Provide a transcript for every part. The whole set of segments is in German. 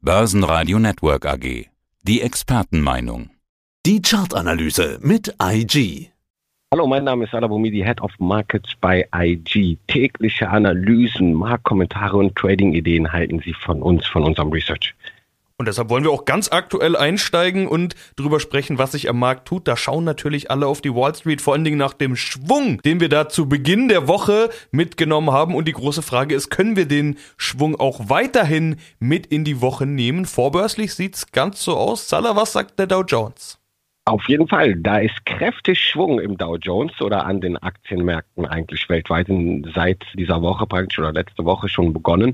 Börsenradio Network AG. Die Expertenmeinung. Die Chartanalyse mit IG. Hallo, mein Name ist Alabomidi, Head of Markets bei IG. Tägliche Analysen, Marktkommentare und Trading-Ideen halten Sie von uns, von unserem Research. Und deshalb wollen wir auch ganz aktuell einsteigen und drüber sprechen, was sich am Markt tut. Da schauen natürlich alle auf die Wall Street, vor allen Dingen nach dem Schwung, den wir da zu Beginn der Woche mitgenommen haben. Und die große Frage ist, können wir den Schwung auch weiterhin mit in die Woche nehmen? Vorbörslich sieht's ganz so aus. Salah, was sagt der Dow Jones? Auf jeden Fall, da ist kräftig Schwung im Dow Jones oder an den Aktienmärkten eigentlich weltweit seit dieser Woche praktisch oder letzte Woche schon begonnen.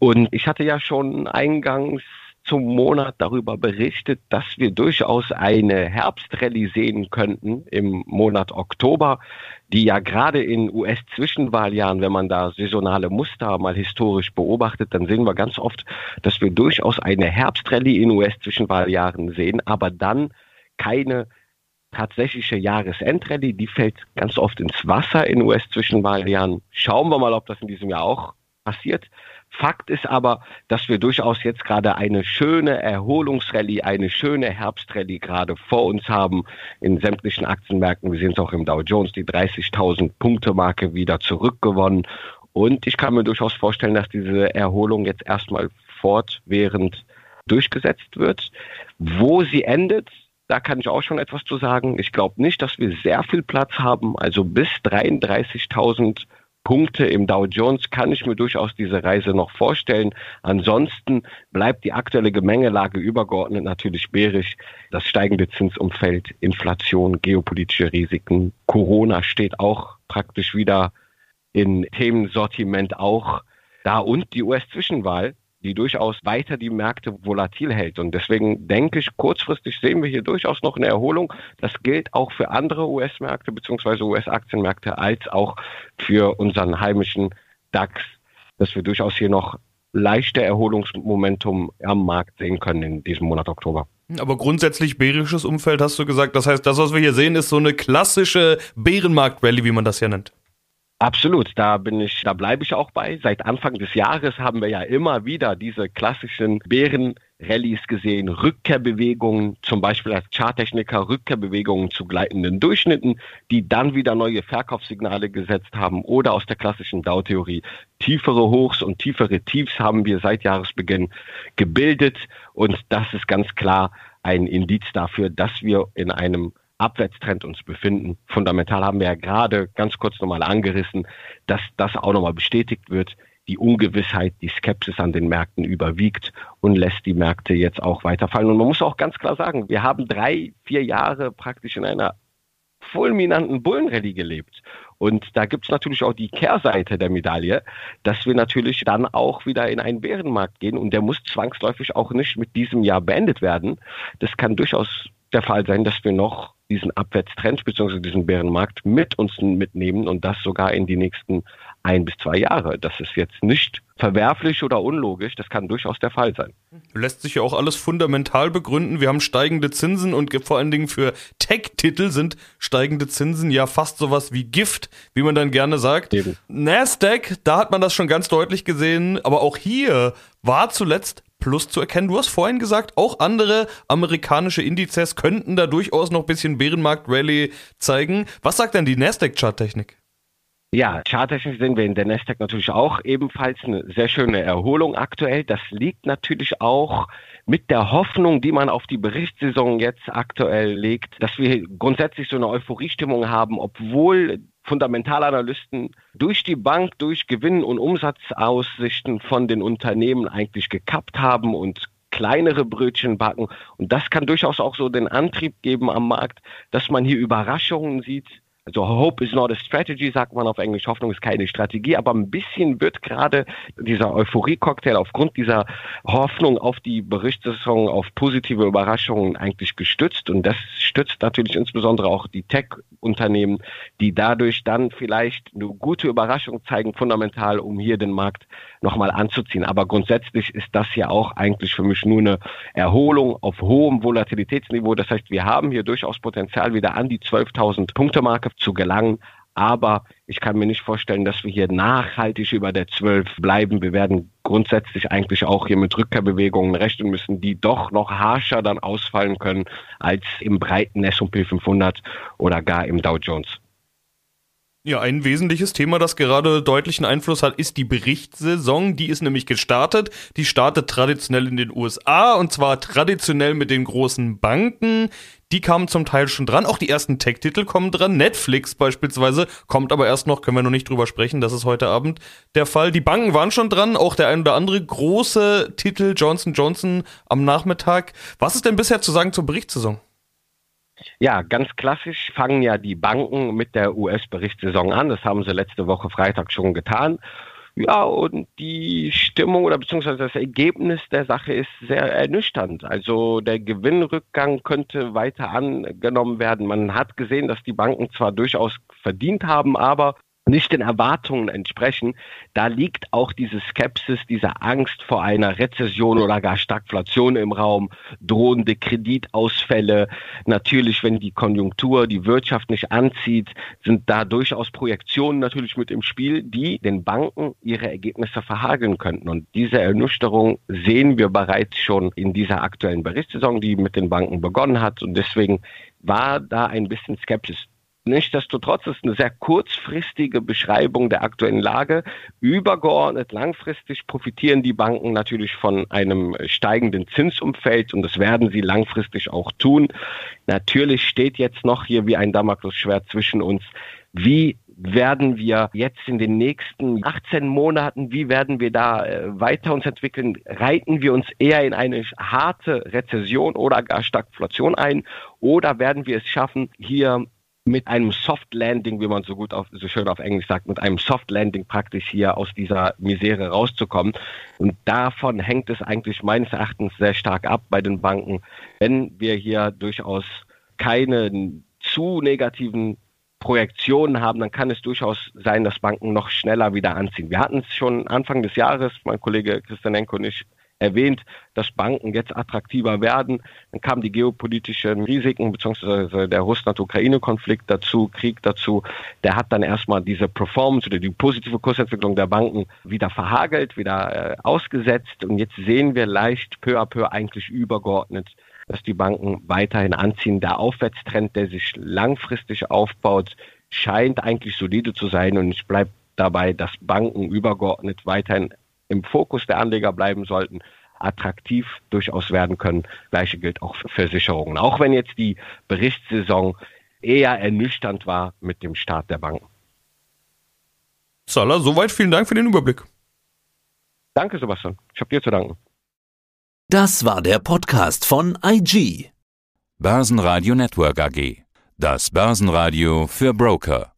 Und ich hatte ja schon eingangs zum Monat darüber berichtet, dass wir durchaus eine Herbstrallye sehen könnten im Monat Oktober, die ja gerade in US-Zwischenwahljahren, wenn man da saisonale Muster mal historisch beobachtet, dann sehen wir ganz oft, dass wir durchaus eine Herbstrallye in US-Zwischenwahljahren sehen, aber dann keine tatsächliche Jahresendrallye, die fällt ganz oft ins Wasser in US-Zwischenwahljahren. Schauen wir mal, ob das in diesem Jahr auch passiert. Fakt ist aber, dass wir durchaus jetzt gerade eine schöne Erholungsrallye, eine schöne Herbstrallye gerade vor uns haben in sämtlichen Aktienmärkten. Wir sehen es auch im Dow Jones, die 30.000 Punkte Marke wieder zurückgewonnen. Und ich kann mir durchaus vorstellen, dass diese Erholung jetzt erstmal fortwährend durchgesetzt wird. Wo sie endet, da kann ich auch schon etwas zu sagen. Ich glaube nicht, dass wir sehr viel Platz haben. Also bis 33.000 Punkte im Dow Jones kann ich mir durchaus diese Reise noch vorstellen. Ansonsten bleibt die aktuelle Gemengelage übergeordnet natürlich bärisch. Das steigende Zinsumfeld, Inflation, geopolitische Risiken, Corona steht auch praktisch wieder in Themensortiment auch da und die US-Zwischenwahl die durchaus weiter die Märkte volatil hält. Und deswegen denke ich, kurzfristig sehen wir hier durchaus noch eine Erholung. Das gilt auch für andere US-Märkte bzw. US-Aktienmärkte als auch für unseren heimischen DAX, dass wir durchaus hier noch leichte Erholungsmomentum am Markt sehen können in diesem Monat Oktober. Aber grundsätzlich bärisches Umfeld hast du gesagt. Das heißt, das, was wir hier sehen, ist so eine klassische Bärenmarkt-Rallye, wie man das ja nennt. Absolut, da bin ich, da bleibe ich auch bei. Seit Anfang des Jahres haben wir ja immer wieder diese klassischen Bären-Rallyes gesehen, Rückkehrbewegungen, zum Beispiel als Charttechniker Rückkehrbewegungen zu gleitenden Durchschnitten, die dann wieder neue Verkaufssignale gesetzt haben oder aus der klassischen Dow-Theorie tiefere Hochs und tiefere Tiefs haben wir seit Jahresbeginn gebildet und das ist ganz klar ein Indiz dafür, dass wir in einem Abwärtstrend uns befinden. Fundamental haben wir ja gerade ganz kurz nochmal angerissen, dass das auch nochmal bestätigt wird. Die Ungewissheit, die Skepsis an den Märkten überwiegt und lässt die Märkte jetzt auch weiterfallen. Und man muss auch ganz klar sagen, wir haben drei, vier Jahre praktisch in einer fulminanten Bullenrallye gelebt. Und da gibt es natürlich auch die Kehrseite der Medaille, dass wir natürlich dann auch wieder in einen Bärenmarkt gehen und der muss zwangsläufig auch nicht mit diesem Jahr beendet werden. Das kann durchaus der Fall sein, dass wir noch diesen Abwärtstrend bzw. diesen Bärenmarkt mit uns mitnehmen und das sogar in die nächsten ein bis zwei Jahre. Das ist jetzt nicht verwerflich oder unlogisch, das kann durchaus der Fall sein. Lässt sich ja auch alles fundamental begründen. Wir haben steigende Zinsen und vor allen Dingen für Tech-Titel sind steigende Zinsen ja fast sowas wie Gift, wie man dann gerne sagt. Eben. Nasdaq, da hat man das schon ganz deutlich gesehen, aber auch hier war zuletzt Plus zu erkennen. Du hast vorhin gesagt, auch andere amerikanische Indizes könnten da durchaus noch ein bisschen Bärenmarkt-Rally zeigen. Was sagt denn die Nasdaq-Charttechnik? Ja, charttechnisch sehen wir in der Nasdaq natürlich auch ebenfalls eine sehr schöne Erholung aktuell. Das liegt natürlich auch mit der Hoffnung, die man auf die Berichtssaison jetzt aktuell legt, dass wir grundsätzlich so eine Euphoriestimmung haben, obwohl Fundamentalanalysten durch die Bank, durch Gewinn- und Umsatzaussichten von den Unternehmen eigentlich gekappt haben und kleinere Brötchen backen. Und das kann durchaus auch so den Antrieb geben am Markt, dass man hier Überraschungen sieht, also Hope is not a strategy, sagt man auf Englisch. Hoffnung ist keine Strategie, aber ein bisschen wird gerade dieser Euphorie-Cocktail aufgrund dieser Hoffnung auf die Berichterstattung, auf positive Überraschungen eigentlich gestützt. Und das stützt natürlich insbesondere auch die Tech-Unternehmen, die dadurch dann vielleicht eine gute Überraschung zeigen, fundamental, um hier den Markt nochmal anzuziehen. Aber grundsätzlich ist das ja auch eigentlich für mich nur eine Erholung auf hohem Volatilitätsniveau. Das heißt, wir haben hier durchaus Potenzial wieder an die 12.000 Punkte Marke zu gelangen. Aber ich kann mir nicht vorstellen, dass wir hier nachhaltig über der 12 bleiben. Wir werden grundsätzlich eigentlich auch hier mit Rückkehrbewegungen rechnen müssen, die doch noch harscher dann ausfallen können als im breiten S&P 500 oder gar im Dow Jones. Ja, ein wesentliches Thema, das gerade deutlichen Einfluss hat, ist die Berichtssaison. Die ist nämlich gestartet. Die startet traditionell in den USA und zwar traditionell mit den großen Banken. Die kamen zum Teil schon dran. Auch die ersten Tech-Titel kommen dran. Netflix beispielsweise kommt aber erst noch, können wir noch nicht drüber sprechen. Das ist heute Abend der Fall. Die Banken waren schon dran. Auch der ein oder andere große Titel Johnson Johnson am Nachmittag. Was ist denn bisher zu sagen zur Berichtssaison? Ja, ganz klassisch fangen ja die Banken mit der US-Berichtssaison an. Das haben sie letzte Woche Freitag schon getan. Ja, und die Stimmung oder beziehungsweise das Ergebnis der Sache ist sehr ernüchternd. Also der Gewinnrückgang könnte weiter angenommen werden. Man hat gesehen, dass die Banken zwar durchaus verdient haben, aber nicht den Erwartungen entsprechen, da liegt auch diese Skepsis, diese Angst vor einer Rezession oder gar Stagflation im Raum, drohende Kreditausfälle. Natürlich, wenn die Konjunktur, die Wirtschaft nicht anzieht, sind da durchaus Projektionen natürlich mit im Spiel, die den Banken ihre Ergebnisse verhageln könnten. Und diese Ernüchterung sehen wir bereits schon in dieser aktuellen Berichtssaison, die mit den Banken begonnen hat. Und deswegen war da ein bisschen Skepsis Nichtsdestotrotz ist eine sehr kurzfristige Beschreibung der aktuellen Lage. Übergeordnet langfristig profitieren die Banken natürlich von einem steigenden Zinsumfeld und das werden sie langfristig auch tun. Natürlich steht jetzt noch hier wie ein Damoklesschwert zwischen uns. Wie werden wir jetzt in den nächsten 18 Monaten, wie werden wir da äh, weiter uns entwickeln? Reiten wir uns eher in eine harte Rezession oder gar Stagflation ein? Oder werden wir es schaffen, hier mit einem Soft Landing, wie man so gut auf, so schön auf Englisch sagt, mit einem Soft Landing praktisch hier aus dieser Misere rauszukommen. Und davon hängt es eigentlich meines Erachtens sehr stark ab bei den Banken, wenn wir hier durchaus keine zu negativen Projektionen haben, dann kann es durchaus sein, dass Banken noch schneller wieder anziehen. Wir hatten es schon Anfang des Jahres, mein Kollege Christianenko und ich, erwähnt, dass Banken jetzt attraktiver werden. Dann kamen die geopolitischen Risiken beziehungsweise der Russland-Ukraine-Konflikt dazu, Krieg dazu. Der hat dann erstmal diese Performance oder die positive Kursentwicklung der Banken wieder verhagelt, wieder äh, ausgesetzt. Und jetzt sehen wir leicht peu à peu eigentlich übergeordnet, dass die Banken weiterhin anziehen. Der Aufwärtstrend, der sich langfristig aufbaut, scheint eigentlich solide zu sein. Und ich bleibe dabei, dass Banken übergeordnet weiterhin im Fokus der Anleger bleiben sollten, attraktiv durchaus werden können. Gleiche gilt auch für Versicherungen. Auch wenn jetzt die Berichtssaison eher ernüchternd war mit dem Start der Banken. Salah, soweit vielen Dank für den Überblick. Danke, Sebastian. Ich habe dir zu danken. Das war der Podcast von IG. Börsenradio Network AG. Das Börsenradio für Broker.